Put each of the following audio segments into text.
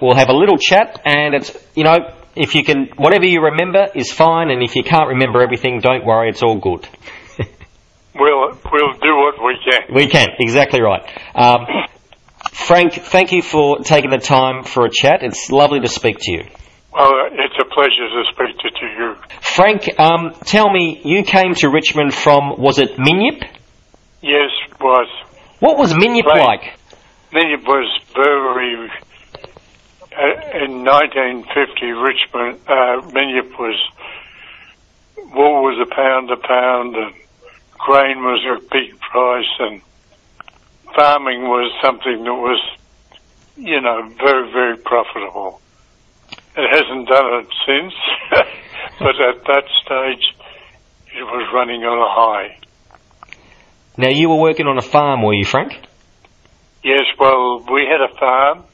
we'll have a little chat, and it's you know if you can whatever you remember is fine, and if you can't remember everything, don't worry, it's all good. We'll we'll do what we can. We can exactly right. Um, Frank, thank you for taking the time for a chat. It's lovely to speak to you. Well, it's a pleasure to speak to, you. Frank, um, tell me, you came to Richmond from was it Minyip? Yes, it was. What was Minyip like? Minyip was very. Uh, in 1950, Richmond, uh, Minyip was. Wool was a pound a pound, and grain was a big price, and farming was something that was, you know, very, very profitable. It hasn't done it since, but at that stage, it was running on a high. Now you were working on a farm, were you, Frank? Yes, well, we had a farm,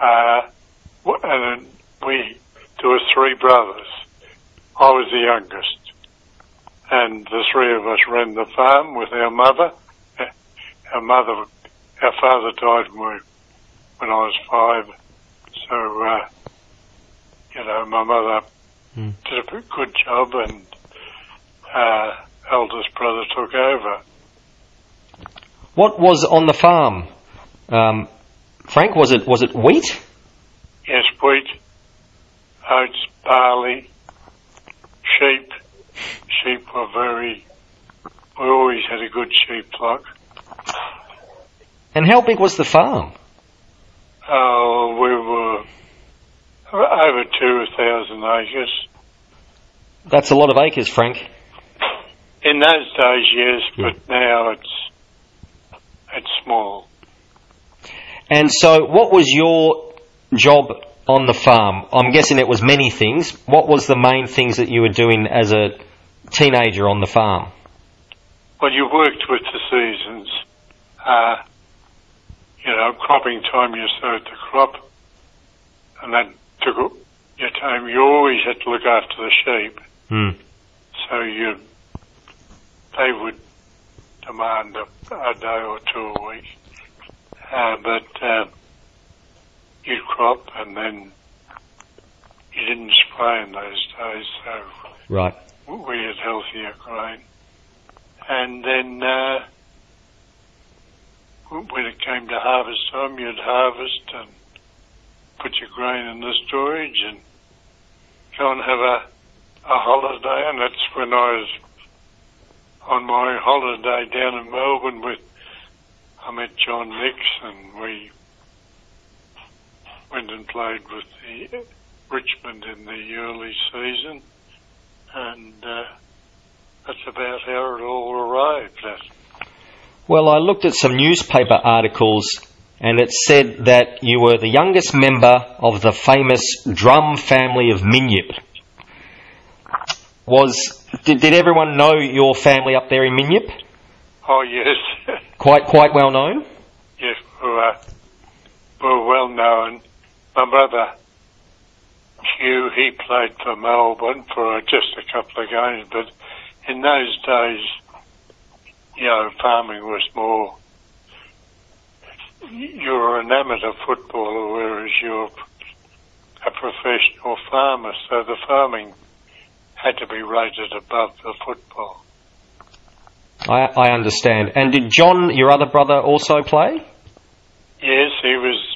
uh, and we there were three brothers. I was the youngest, and the three of us ran the farm with our mother. Our mother, our father died when, we, when I was five, so uh, you know my mother Hmm. did a pretty good job, and uh, eldest brother took over. What was on the farm, um, Frank? Was it was it wheat? Yes, wheat, oats, barley, sheep. Sheep were very. We always had a good sheep flock. And how big was the farm? Oh, we were over two thousand acres. That's a lot of acres, Frank. In those days, yes, Yeah. but now it's it's small. And so, what was your job on the farm? I'm guessing it was many things. What was the main things that you were doing as a teenager on the farm? Well, you worked with the seasons. Uh, you know, cropping time you sowed the crop, and that took your time. You always had to look after the sheep, Hmm. so you they would demand a, a day or two a week. Uh, but uh, you'd crop, and then you didn't spray in those days, so Right. we had healthier grain. And then uh, when it came to harvest time, you'd harvest and put your grain in the storage and go and have a, a holiday. And that's when I was on my holiday down in Melbourne with, I met John Nix and we went and played with the Richmond in the early season. And uh, that's about how it all arrived at. Well, I looked at some newspaper articles and it said that you were the youngest member of the famous drum family of Minyip. Was did, did everyone know your family up there in Minyip? Oh yes, Quite quite well known. yes, we were, we were well known. My brother Hugh, he played for Melbourne for just a couple of games, but in those days, you know, farming was more. You were an amateur footballer, whereas you're a professional farmer. So the farming had to be rated above the football. I, I understand. And did John, your other brother, also play? Yes, he was,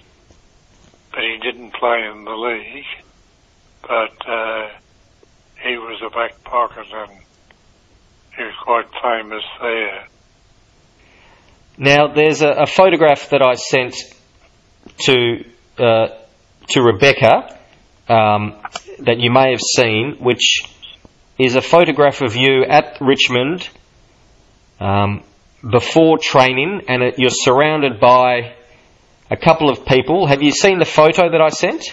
but he didn't play in the league. But uh, he was a back pocket, and he was quite famous there. Now, there's a, a photograph that I sent to uh, to Rebecca um, that you may have seen, which is a photograph of you at Richmond um, before training, and it, you're surrounded by a couple of people. Have you seen the photo that I sent?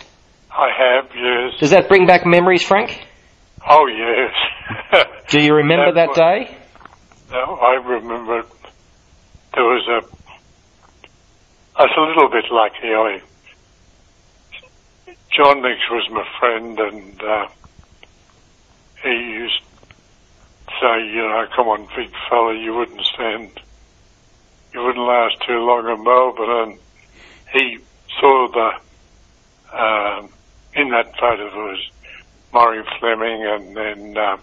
I have, yes. Does that bring back memories, Frank? Oh, yes. Do you remember that, was- day? No, I remember there was a. I was a little bit lucky. I John Nix was my friend, and uh, he used to say, you know, come on, big fella, you wouldn't stand, you wouldn't last too long in Melbourne. And he saw the Um, in that photo there was Murray Fleming and then um,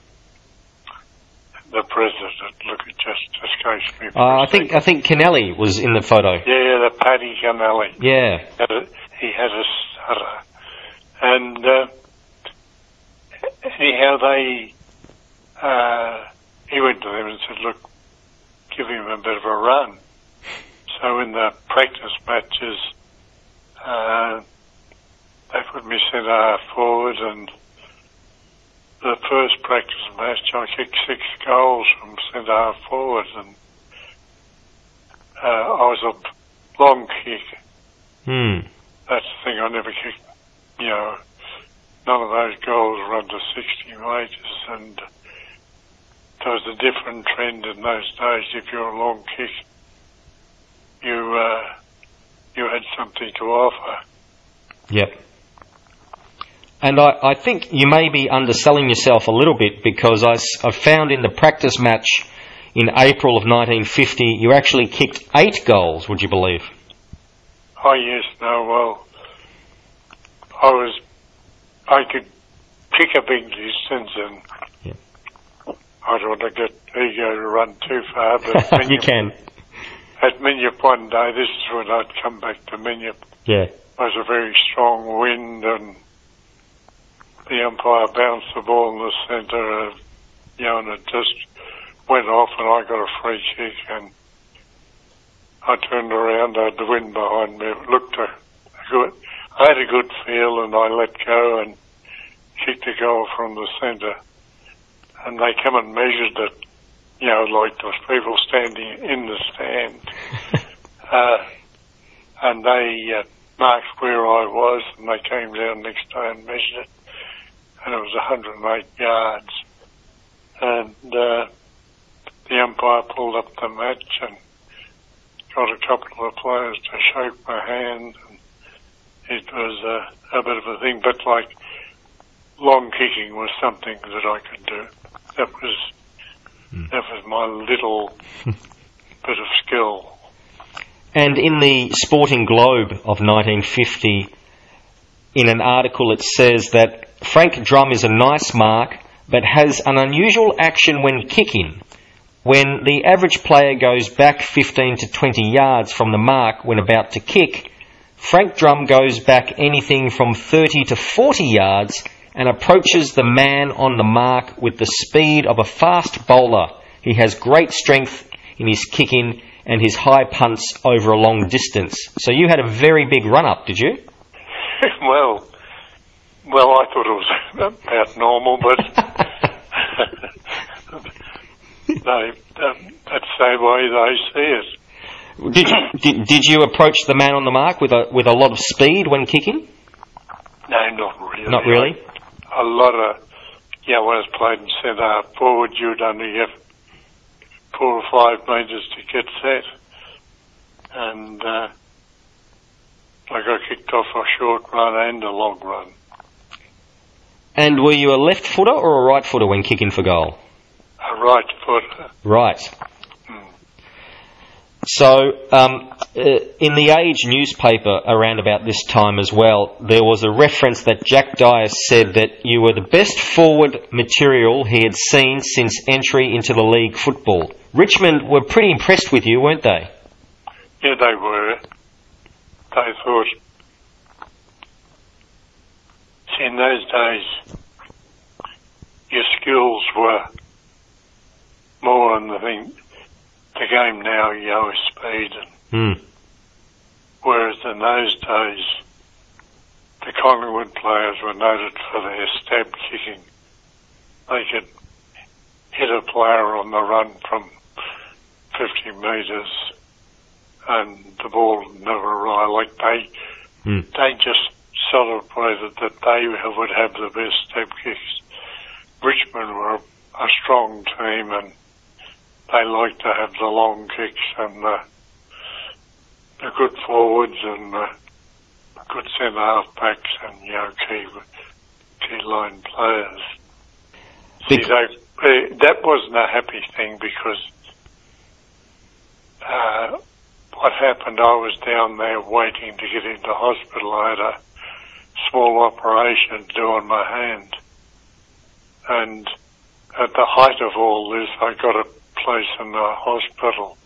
the president. Look, it just escapes me. Uh, I think second. I think Kennelly was in the photo. Yeah, the Paddy Canelli. Yeah. Had a, he had a stutter. And uh, anyhow, they uh, he went to them and said, "Look, give him a bit of a run." So in the practice matches, uh, they put me centre half forward, and the first practice match, I kicked six goals from centre half forward, and uh, I was a long kick Hmm. that's the thing. I never kicked, you know, none of those goals were under 60 metres, and there was a different trend in those days. If you're a long kick, you uh, you had something to offer. Yep. And I, I think you may be underselling yourself a little bit because I, I found in the practice match in April of 1950 you actually kicked eight goals, would you believe? Oh yes, no, well, I was, I could kick a big distance, and Yeah. I don't want to get ego to run too far, but when you can. At Minyip one day, this is when I'd come back to Minyip. Yeah. There was a very strong wind and the umpire bounced the ball in the centre of, you know, and it just went off and I got a free kick and I turned around, I had the wind behind me, it looked a, a good, I had a good feel and I let go and kicked a goal from the centre and they come and measured it, you know, like those people standing in the stand. uh, and they uh, marked where I was, and they came down next day and measured it, and it was 108 yards. And uh, the umpire pulled up the match and got a couple of players to shake my hand, and it was uh, a bit of a thing. But like long kicking was something that I could do. That was that was my little bit of skill. And in the Sporting Globe of 1950, in an article, it says that Frank Drum is a nice mark, but has an unusual action when kicking. When the average player goes back 15 to 20 yards from the mark when about to kick, Frank Drum goes back anything from 30 to 40 yards and approaches the man on the mark with the speed of a fast bowler. He has great strength in his kicking and his high punts over a long distance. So you had a very big run up, did you? well, well, I thought it was about normal, but they, um, that's the way they see it. Did you, did, did you approach the man on the mark with a with a lot of speed when kicking? No, not really. Not really. A lot of, yeah, when it's played in centre forward, you'd only have four or five metres to get set. And, uh, I got kicked off a short run and a long run. And were you a left footer or a right footer when kicking for goal? A right footer. Right. So, um, uh, in the Age newspaper around about this time as well, there was a reference that Jack Dyer said that you were the best forward material he had seen since entry into the league football. Richmond were pretty impressed with you, weren't they? Yeah, they were. They thought, see, in those days, your skills were more than the thing. The game now, you know, is speed, and Hmm. whereas in those days, the Collingwood players were noted for their stab kicking. They could hit a player on the run from 50 metres and the ball never arrived. Like they, Hmm. they just celebrated that they would have the best stab kicks. Richmond were a strong team and they like to have the long kicks and the, the good forwards and the good centre half backs and, you know, key, key line players. See, they, that wasn't a happy thing because uh, what happened, I was down there waiting to get into hospital. I had a small operation to do on my hand. And at the height of all this, I got a place in the hospital.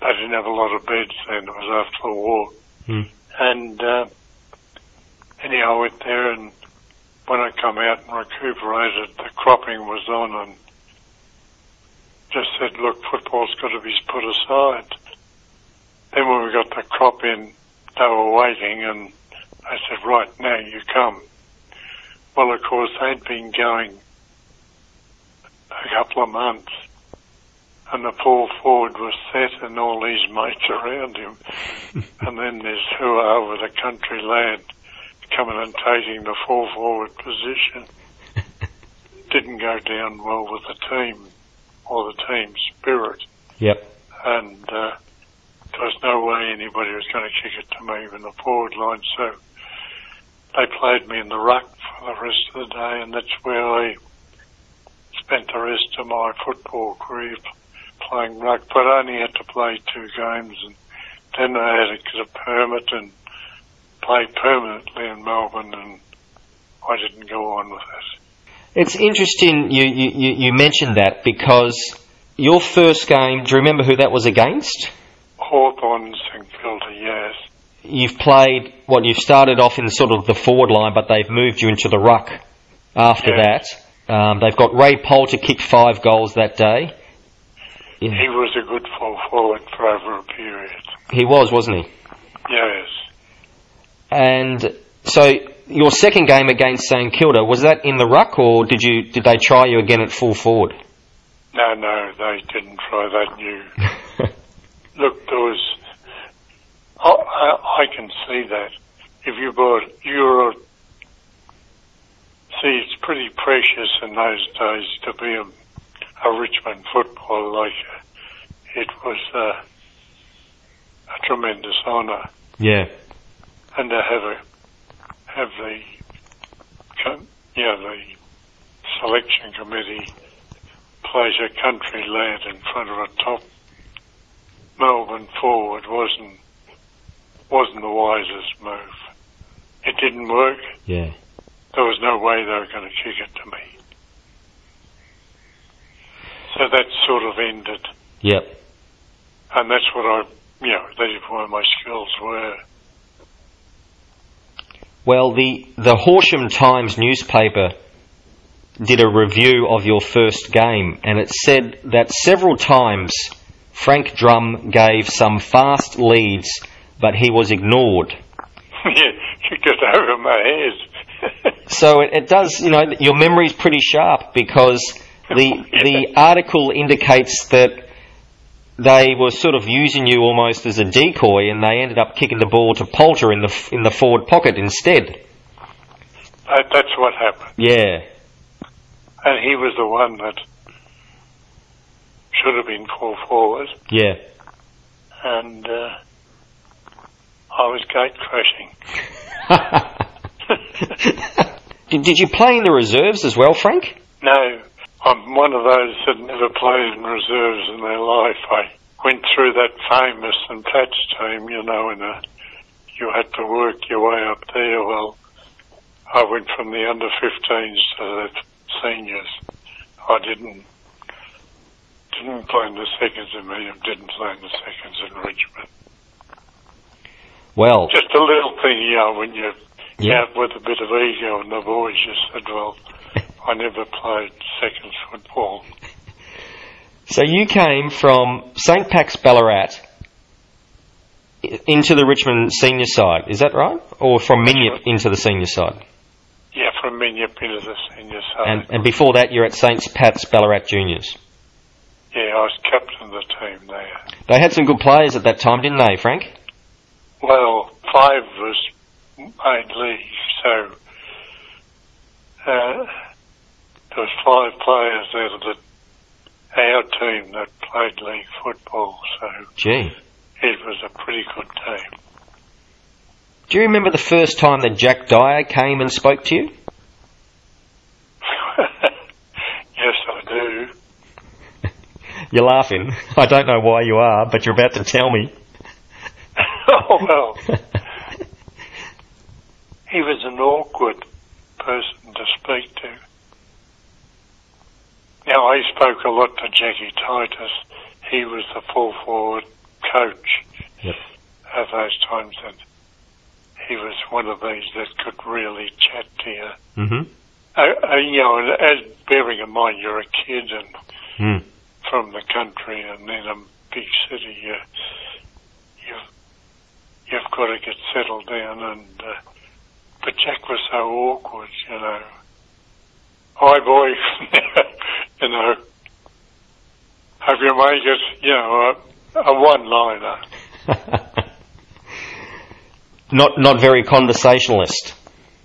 They didn't have a lot of beds then. It was after the war. Hmm. And uh, anyhow, I went there, and when I come out and recuperated, the cropping was on, and just said, "Look, football's got to be put aside." Then when we got the crop in, they were waiting, and I said, "Right now, you come." Well, of course, they'd been going a couple of months, and the full forward was set, and all his mates around him, and then there's who are over the country lad coming and taking the full forward position. Didn't go down well with the team or the team spirit, Yep. and uh, there was no way anybody was going to kick it to me in the forward line, so they played me in the ruck for the rest of the day, and that's where I spent the rest of my football career playing ruck, but I only had to play two games, and then I had to get a permit and play permanently in Melbourne, and I didn't go on with it. It's interesting you, you, you mentioned that because your first game, do you remember who that was against? Hawthorn St Kilda, yes. You've played, what, you've started off in sort of the forward line, but they've moved you into the ruck after Yeah. that. Um, they've got Ray Poulter kick five goals that day. He was a good full forward for over a period. He was, wasn't he? Yes. And so your second game against St Kilda was that in the ruck, or did you did they try you again at full forward? No, no, they didn't try that new. Look, there was. I, I, I can see that. If you bought Euro. See, it's pretty precious in those days to be a, a Richmond footballer like it was uh, a tremendous honour. yeah. and to have a have the yeah the selection committee place a country lad in front of a top Melbourne forward wasn't wasn't the wisest move. It didn't work. Yeah. There was no way they were going to kick it to me. So that sort of ended, Yep. and that's what I, you know, that is where my skills were. Well, the the Horsham Times newspaper did a review of your first game, and it said that several times Frank Drum gave some fast leads, but he was ignored. yeah, you got over my head. So it, it does, you know, your memory's pretty sharp because the the article indicates that they were sort of using you almost as a decoy, and they ended up kicking the ball to Poulter in the in the forward pocket instead. That, that's what happened. Yeah, And he was the one that should have been full forward. yeah. And uh, I was gate crashing. did, did you play in the reserves as well, Frank? No, I'm one of those that never played in reserves in their life. I went through that famous and Patch team, you know, and uh, you had to work your way up there. Well, I went from the under 15s to the seniors. I didn't didn't play in the seconds in Medium, didn't play in the seconds in Richmond. Well, Just a little thing, you know, when you Yeah. out with a bit of ego and the boys just said, well, I never played seconds football. so you came from St. Pat's Ballarat into the Richmond senior side, is that right? Or from Minyip into the senior side? Yeah, from Minyip into the senior side. And, and before that, you're at St. Pat's Ballarat Juniors. yeah, I was captain of the team there. They had some good players at that time, didn't they, Frank? Well, five was made league, so uh, there was five players out of the, our team that played league football, so Gee. it was a pretty good team. Do you remember the first time that Jack Dyer came and spoke to you? yes, I do. You're laughing. I don't know why you are, but you're about to tell me. oh well, he was an awkward person to speak to. Now, I spoke a lot to Jackie Titus. He was the full forward coach Yep. at those times, and he was one of these that could really chat to you. hmm Uh, uh, you know, as bearing in mind you're a kid and Mm. from the country and in a big city, you, you've, you've got to get settled down and, uh, but Jack was so awkward, you know. Hi boy, you know, hope you make it, you know, a, a one-liner. not not very conversationalist.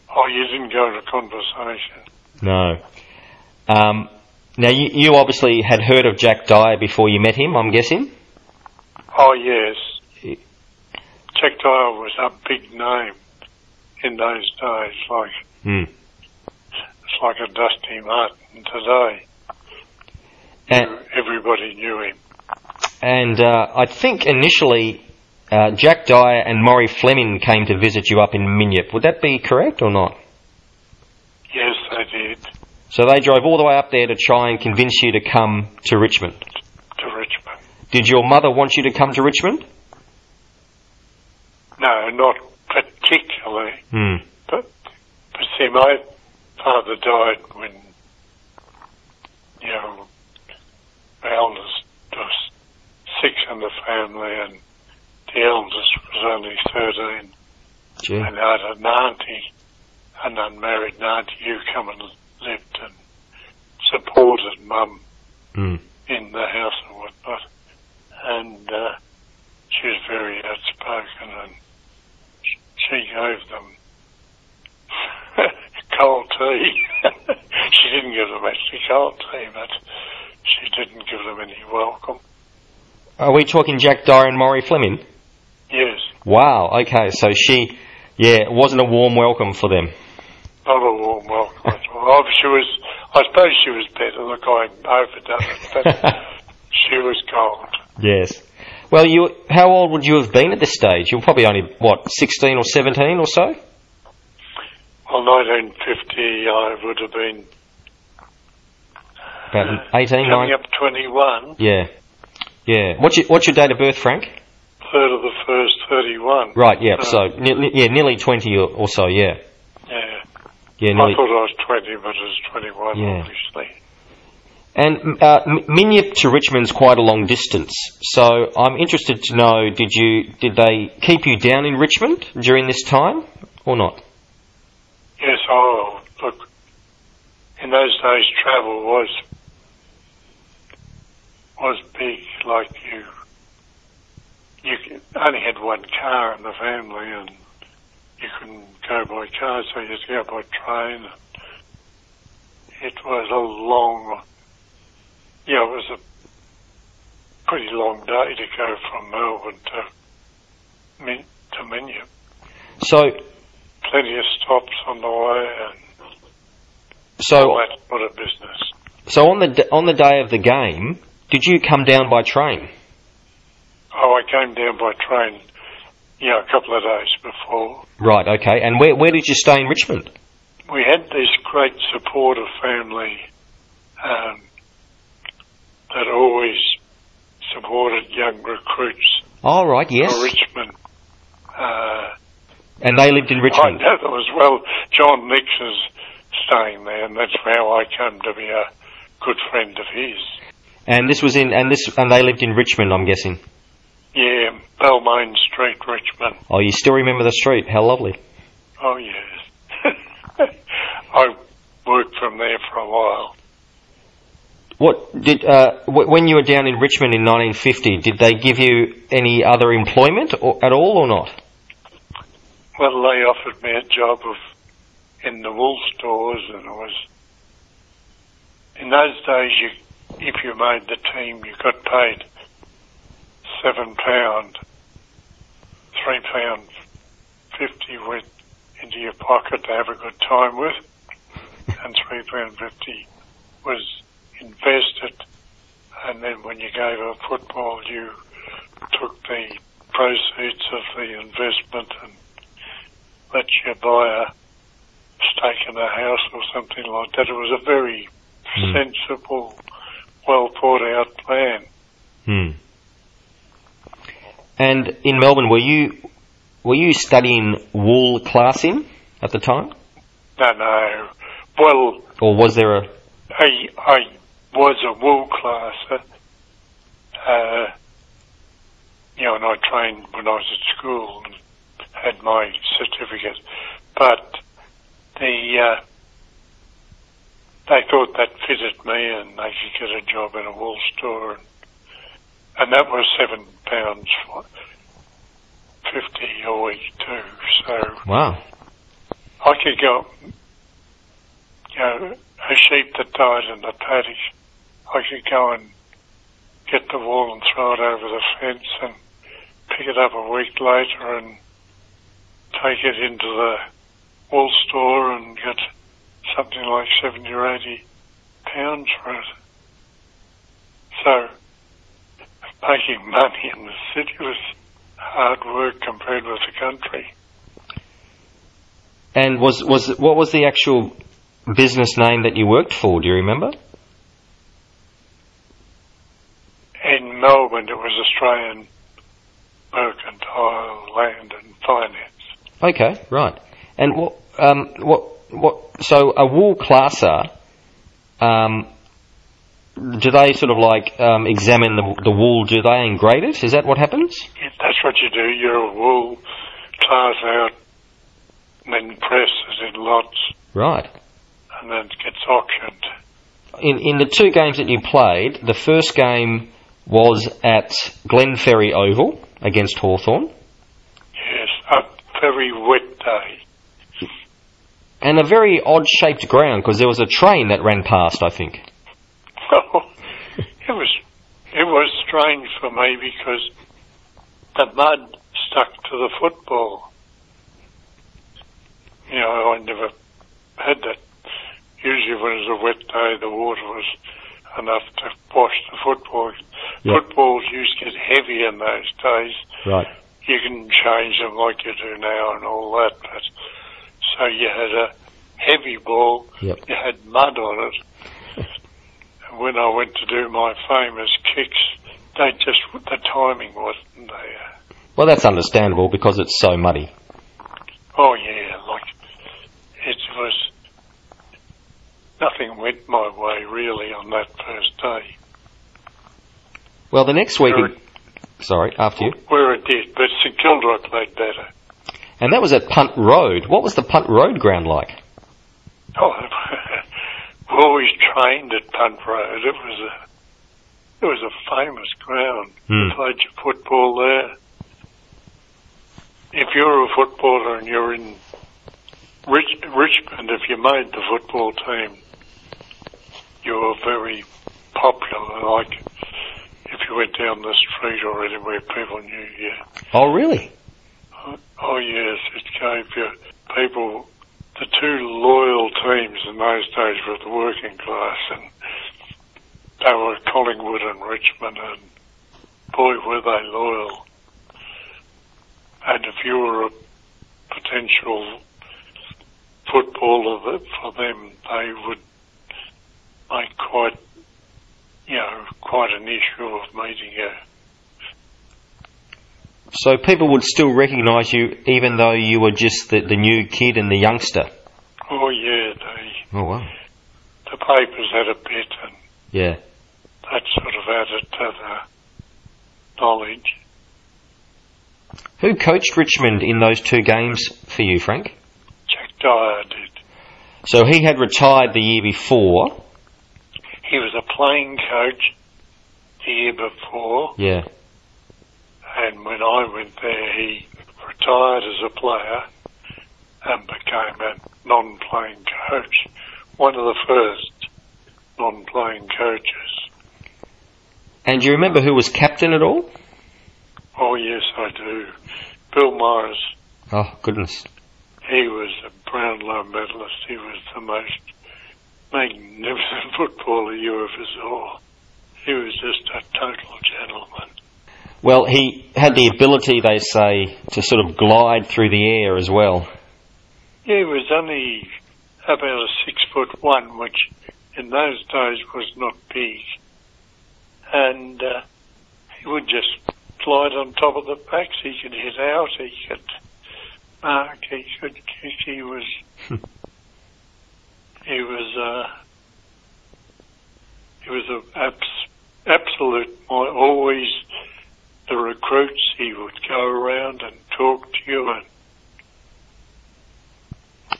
Oh, you didn't go to conversation. No. Um, now you, you obviously had heard of Jack Dyer before you met him. I'm guessing. Oh yes. Jack Dyer was a big name in those days, like Hmm. it's like a Dusty Martin today. And, Everybody knew him. and uh, I think initially uh, Jack Dyer and Maury Fleming came to visit you up in Minyip. Would that be correct or not? Yes, they did So they drove all the way up there to try and convince you to come to Richmond. to Richmond. Did your mother want you to come to Richmond? No, not particularly, Hmm. but but see, my father died when you know the eldest was six in the family, and the eldest was only thirteen. Gee. and I had an auntie, an unmarried auntie who come and lived and supported mum Hmm. in the house and whatnot. And uh, she was very outspoken and she gave them cold tea. she didn't give them actually cold tea, but she didn't give them any welcome. Are we talking Jack Dyer and Maury Fleming? Yes, Wow. Okay. So she, yeah, it wasn't a warm welcome for them. not a warm welcome at all. She was, I suppose she was better. Look, I overdone it, but she was cold. Yes. Well, you. How old would you have been at this stage? You were probably only what, sixteen or seventeen or so. Well, 1950, I would have been About 18, coming 19? up 21, Yeah. Yeah. What's your What's your date of birth, Frank? third of the first 31. Right. Yeah. Uh, So ne- yeah, nearly twenty or, or so. Yeah. Yeah. Yeah. I thought I was 20, but it was 21, Yeah. obviously. And uh, Minyip to Richmond's quite a long distance. So I'm interested to know: Did you did they keep you down in Richmond during this time or not? Yes, oh, look, in those days travel was, was big, like you, you only had one car in the family and you couldn't go by car, so you had to go by train. It was a long, yeah, it was a pretty long day to go from Melbourne to Min- to Minyip. So Plenty of stops on the way and so all that sort of business. so on the d- on the day of the game, did you come down by train? Oh, I came down by train, Yeah, a couple of days before. Right. Okay. And where where did you stay in Richmond? We had this great supportive family um, that always supported young recruits Oh, right. Yes. for Richmond. Uh, And they lived in Richmond. I know them as well. John Nix is staying there, and that's how I came to be a good friend of his. And this was in and this and they lived in Richmond. I'm guessing. Yeah, Balmain Street, Richmond. Oh, you still remember the street? How lovely. Oh yes. I worked from there for a while. What did uh, w- when you were down in Richmond in 1950? Did they give you any other employment or, at all or not? Well, they offered me a job of in the wool stores, and it was in those days. You, if you made the team, you got paid seven pound, three pound fifty went into your pocket to have a good time with, and three pound fifty was invested. And then when you gave up football, you took the proceeds of the investment and let you buy a stake in a house or something like that. It was a very Hmm. sensible, well thought out plan. Hmm. And in Melbourne, were you were you studying wool classing at the time, No, no. Well, or was there a? I, I was a wool classer. Uh, you know, and I trained when I was at school and had my certificate. But the, uh, they thought that fitted me and they could get a job in a wool store and, and that was seven pounds fifty a week too. So Wow. I could go, you know, a sheep that died in the paddock, I could go and get the wool and throw it over the fence and pick it up a week later and take it into the wool store and get something like 70 or 80 pounds for it. So, making money in the city was hard work compared with the country. And was was what was the actual business name that you worked for? Do you remember? In Melbourne, it was Australian Mercantile Land and Finance. Okay, right. And what um what what? So a wool classer. Um, do they sort of like um, examine the, the wool? Do they and grade it? Is that what happens? Yeah, That's what you do. You're a wool class out, and then presses in lots, Right. and then it gets auctioned. In in the two games that you played, the first game was at Glenferrie Oval against Hawthorn, Yes, a very wet day. And a very odd shaped ground because there was a train that ran past. I think. it was it was strange for me because the mud stuck to the football. You know, I never had that. Usually, when it was a wet day, the water was enough to wash the football. Yeah. Footballs used to get heavy in those days. Right. You can change them like you do now and all that, but so you had a heavy ball, Yep. you had mud on it. And when I went to do my famous kicks, they just, the timing wasn't there. Well, that's understandable because it's so muddy. Oh yeah, like, it was, nothing went my way really on that first day. Well, the next week. Sorry, after you. Where it did, but St Kilda I played better. And that was at Punt Road. What was the Punt Road ground like? Oh, we always trained at Punt Road. It was a, it was a famous ground. Hmm. Played your football there. If you're a footballer and you're in Rich, Richmond, if you made the football team, you were very popular. Like if you went down the street or anywhere, people knew you. Oh, really? Oh yes, it gave you people. The two loyal teams in those days were the working class, and they were Collingwood and Richmond, and boy were they loyal. And if you were a potential footballer for them, they would make quite, you know, quite an issue of meeting you. So people would still recognise you even though you were just the, the new kid and the youngster. Oh yeah, they Oh, wow. the papers had a bit, and Yeah. that sort of added to the knowledge. Who coached Richmond in those two games for you, Frank? Jack Dyer did. So he had retired the year before. He was a playing coach the year before, Yeah. And when I went there, he retired as a player and became a non-playing coach. One of the first non-playing coaches. And do you remember who was captain at all? Oh yes, I do. Bill Morris. Oh, goodness. He was a Brownlow medalist. He was the most magnificent footballer you ever saw. He was just a total gentleman. Well, he had the ability, they say, to sort of glide through the air as well. Yeah, he was only about a six foot one, which in those days was not big. And uh, he would just slide on top of the backs. He could hit out. He could mark. He could kick. He was. he was. Uh, he was a abs- absolute. Always the recruits. He would go around and talk to you and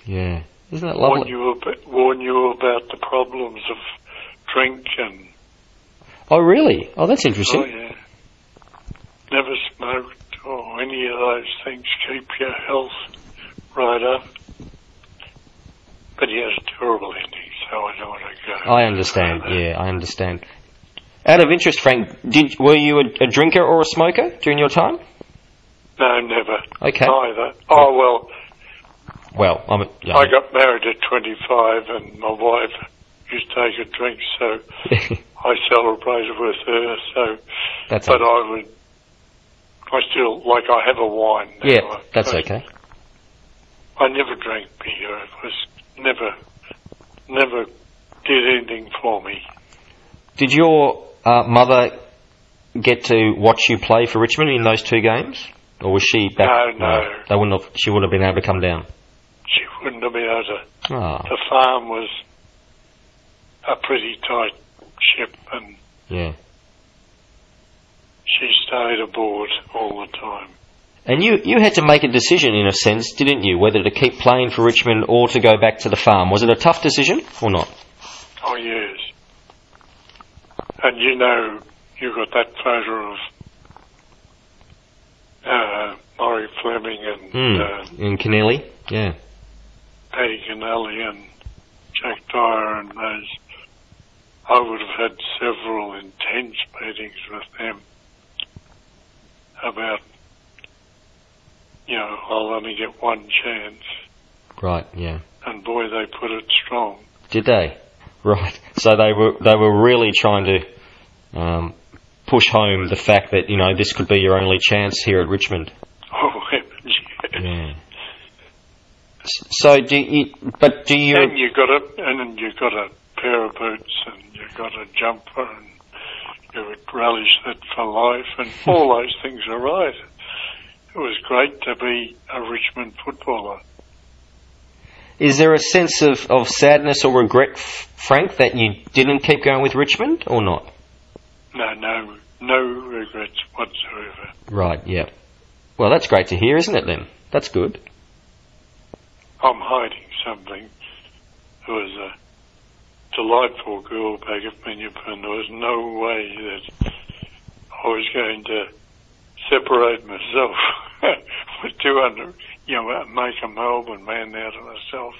Yeah. Isn't that lovely? warn you about, warn you about the problems of drink and Oh, really? Oh, that's oh interesting. yeah, never smoked or any of those things. Keep your health right up. But he has a terrible ending, so I don't want to go. I understand. Yeah, I understand. Out of interest, Frank, did were you a, a drinker or a smoker during your time? No, never. Okay. Neither. Oh well, Well, I'm. A, yeah. I got married at 25, and my wife used to take a drink, so I celebrated with her. So, that's but okay. I would. I still like. I have a wine. now. Yeah, that's I- okay. I never drank beer. It was never, never did anything for me. Did your uh, mother get to watch you play for Richmond in those two games, or was she back? No, no. They wouldn't have. She would have been able to come down. She wouldn't have been able to. Ah, The farm was a pretty tight ship, and yeah. she stayed aboard all the time. And you, you had to make a decision in a sense, didn't you, whether to keep playing for Richmond or to go back to the farm. Was it a tough decision or not? Oh yes. And you know, you got that photo of uh, Murray Fleming and Hmm. uh, In Keneally? Yeah. Paddy Canelli and Jack Dyer and those. I would have had several intense meetings with them about, you know, I'll only get one chance. Right, yeah. And boy, they put it strong. Did they? Right. So they were they were really trying to um, push home the fact that you know this could be your only chance here at Richmond. Oh. Yeah. So do you? But do you? And you got a, and you got a pair of boots, and you got a jumper, and you would relish that for life, and all those things are right. It was great to be a Richmond footballer. Is there a sense of, of sadness or regret, Frank, that you didn't keep going with Richmond or not? No, no, no regrets whatsoever. Right. Yeah. Well, that's great to hear, isn't it? Then that's good. I'm hiding something. There was a delightful girl back at Minyapin. There was no way that I was going to separate myself with 200, you know, make a Melbourne man out of myself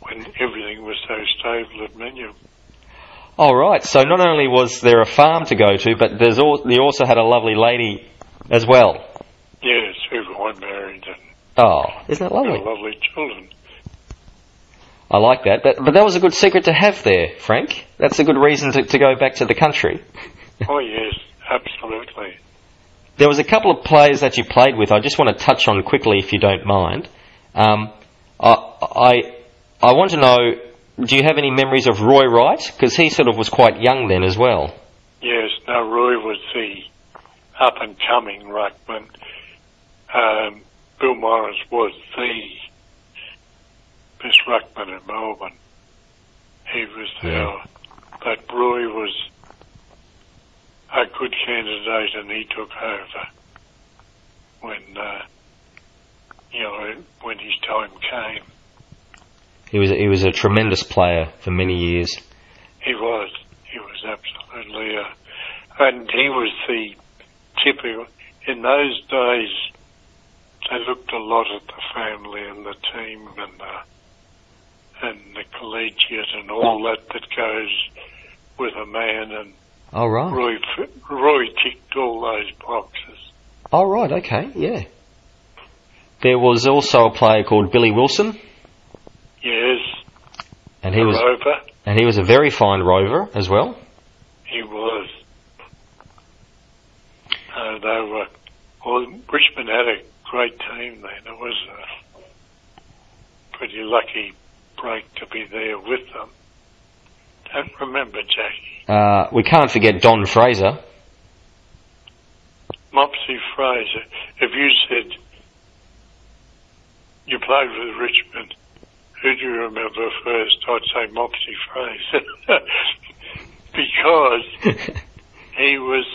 when everything was so stable at Minyip. All right. So not only was there a farm to go to, but there's al- you also had a lovely lady as well. Yes, who I married and Oh, isn't that lovely? lovely children. I like that. that. But that was a good secret to have there, Frank. That's a good reason to, to go back to the country. Oh yes, absolutely. There was a couple of players that you played with. I just want to touch on quickly, if you don't mind. Um, I, I I want to know. Do you have any memories of Roy Wright? Because he sort of was quite young then as well. Yes, no, Roy was the up and coming ruckman. Um, Bill Morris was the best ruckman in Melbourne. He was Yeah. there, but Roy was a good candidate, and he took over when uh, you know when his time came. He was he was a tremendous player for many years. He was. He was absolutely, uh, and he was the typical. In those days, they looked a lot at the family and the team and the and the collegiate and all that that goes with a man. And All right. Roy Roy ticked all those boxes. All right. Okay. Yeah. There was also a player called Billy Wilson, Yes, and he a was rover. and he was a very fine rover as well. He was. Uh, they were. Well, Richmond had a great team then. It was a pretty lucky break to be there with them. Don't remember, Jackie. Uh, we can't forget Don Fraser. Mopsy Fraser. If you said you played with Richmond, who do you remember first? I'd say Mopsy Fraser. because he was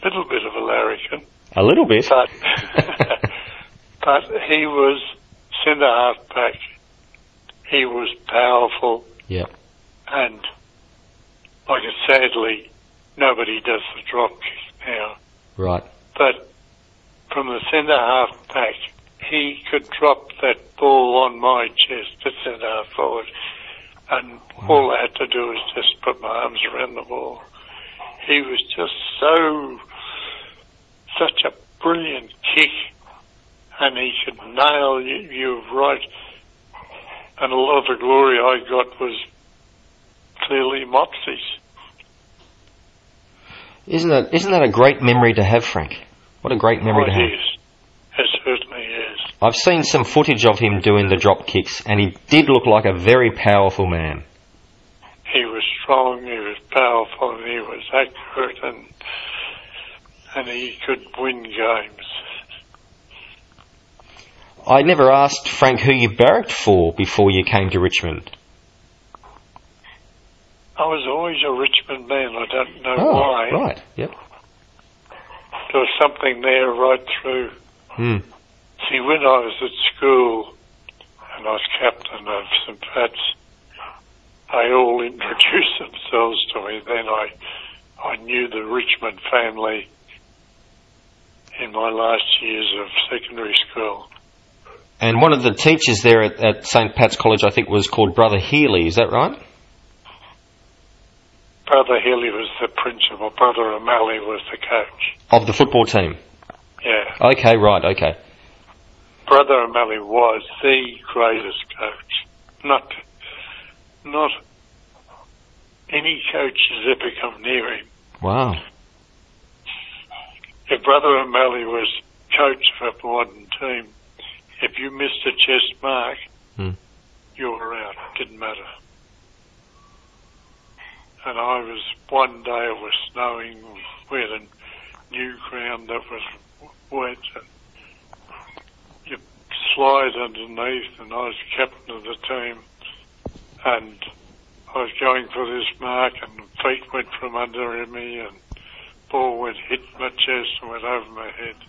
a little bit of a larrikin, A little bit. but but he was centre half back. He was powerful, yeah. And like sadly, nobody does the drop kick now. Right. But from the centre half back, he could drop that ball on my chest, the centre half forward, and all I had to do was just put my arms around the ball. He was just so, such a brilliant kick, and he could nail you, you right. And a lot of the glory I got was clearly Mopsy's. Isn't that isn't that a great memory to have, Frank? What a great memory Oh, to have. is. It certainly is. I've seen some footage of him doing the drop kicks, and he did look like a very powerful man. he was strong, he was powerful, and he was accurate, and and he could win games. I never asked Frank who you barracked for before you came to Richmond. I was always a Richmond man. I don't know Oh, why. right. Yep. There was something there right through. Hmm. See, when I was at school and I was captain of St. Pat's, they all introduced themselves to me. Then I, I knew the Richmond family in my last years of secondary school. And one of the teachers there at, at St. Pat's College, I think, was called Brother Healy. Is that right? Brother Healy was the principal. Brother O'Malley was the coach. Of the football team. Yeah. Okay, right. Okay. Brother O'Malley was the greatest coach. Not, not any coach has ever come near him. Wow. If Brother O'Malley was coach of a modern team, if you missed a chest mark, Hmm. you were out. Didn't matter. And I was one day it was snowing. We had a new ground that was wet, and you slide underneath. And I was captain of the team, and I was going for this mark, and feet went from under me, and ball went hit my chest and went over my head,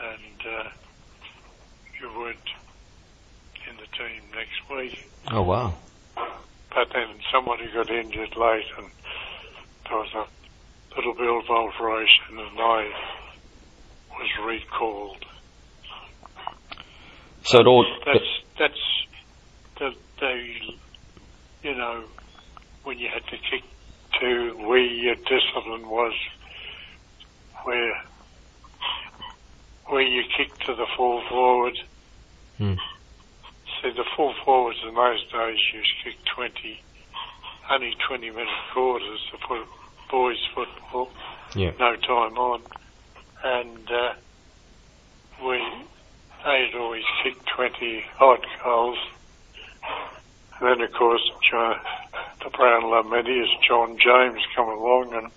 and uh, you weren't in the team next week. Oh, wow. But then somebody got injured late, and there was a little bit of alteration, and I was recalled. So it all. That's that's the the you know when you had to kick to where your discipline was, where where you kicked to the full forward. Hmm. See, the full forwards in those days used to kick 20, only 20 minute quarters to put boys football, Yeah. no time on. And, uh, we, they'd always kick 20 odd goals. And then, of course, John, the Brownlow Medallist, John James come along and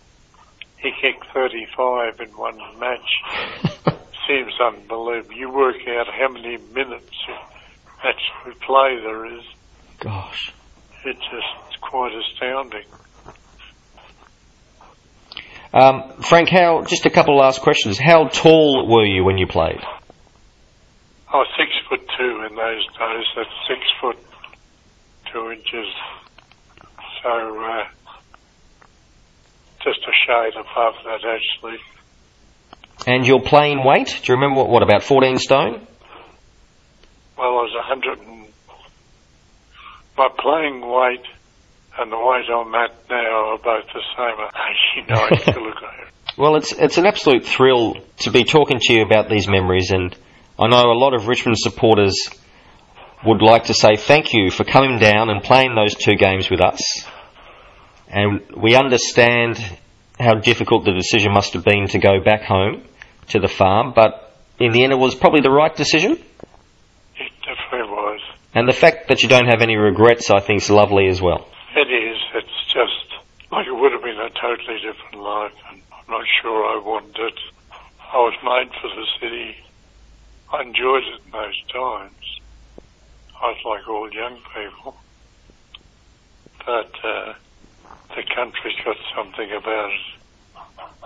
he kicked 35 in one match. Seems unbelievable. You work out how many minutes actually play there is. Gosh. It's just quite astounding. Um, Frank, how? Just a couple of last questions. How tall were you when you played? I was six foot two in those days. That's six foot two inches. So, uh, just a shade above that actually. And your playing weight? Do you remember what? What about 14 stone? Well, I was a hundred and my playing weight and the weight I'm at now are both the same at 89 kilograms. Well, it's it's an absolute thrill to be talking to you about these memories, and I know a lot of Richmond supporters would like to say thank you for coming down and playing those two games with us. And we understand how difficult the decision must have been to go back home to the farm, but in the end, it was probably the right decision. It definitely was. And the fact that you don't have any regrets, I think, is lovely as well. It is. It's just like it would have been a totally different life, and I'm not sure I wanted it. I was made for the city. I enjoyed it in those times. I was like all young people. But uh, the country's got something about it.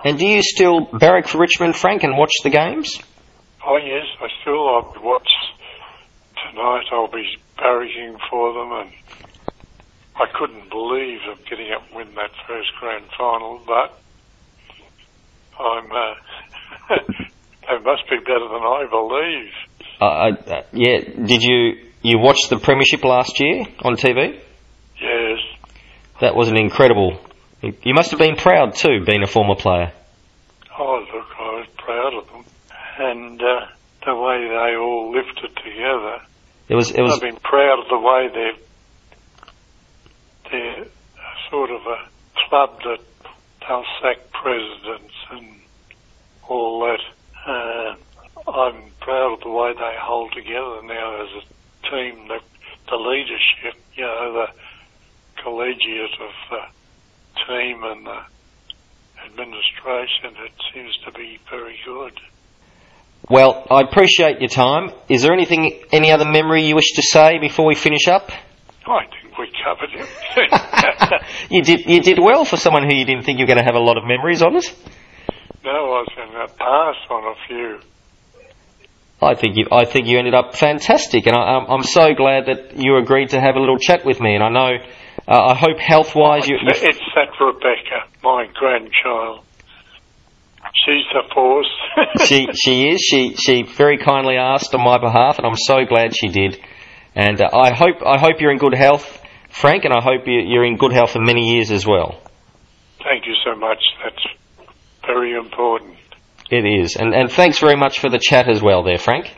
And do you still barrack for Richmond, Frank, and watch the games? Oh yes, I still I'll watch tonight. I'll be barracking for them, and I couldn't believe them getting up and win that first grand final. But I'm uh, they must be better than I believe. Uh, uh, yeah. Did you you watch the premiership last year on TV? Yes, That was an incredible. You must have been proud too, being a former player. oh look, I was proud of them, and uh, the way they all lifted together. It was it was I've been proud of the way they're they're uh, sort of a club that they'll sack presidents and all that. Uh, I'm proud of the way they hold together now as a team. The, the leadership, you know, the collegiate of the team and the administration. It seems to be very good. Well. I appreciate your time. Is there anything, any other memory you wish to say before we finish up? I think we covered it. you did you did well for someone who you didn't think you were going to have a lot of memories on it. no, I was going to pass on a few. I think you I think you ended up fantastic, and I, I'm I'm so glad that you agreed to have a little chat with me. And I know uh, I hope health wise you, you It's that Rebecca, my grandchild. She's the force. she she is she she very kindly asked on my behalf, and I'm so glad she did. And uh, I hope I hope you're in good health, Frank, and I hope you- you're in good health for many years as well. Thank you so much. That's very important. It is, and and thanks very much for the chat as well, there, Frank.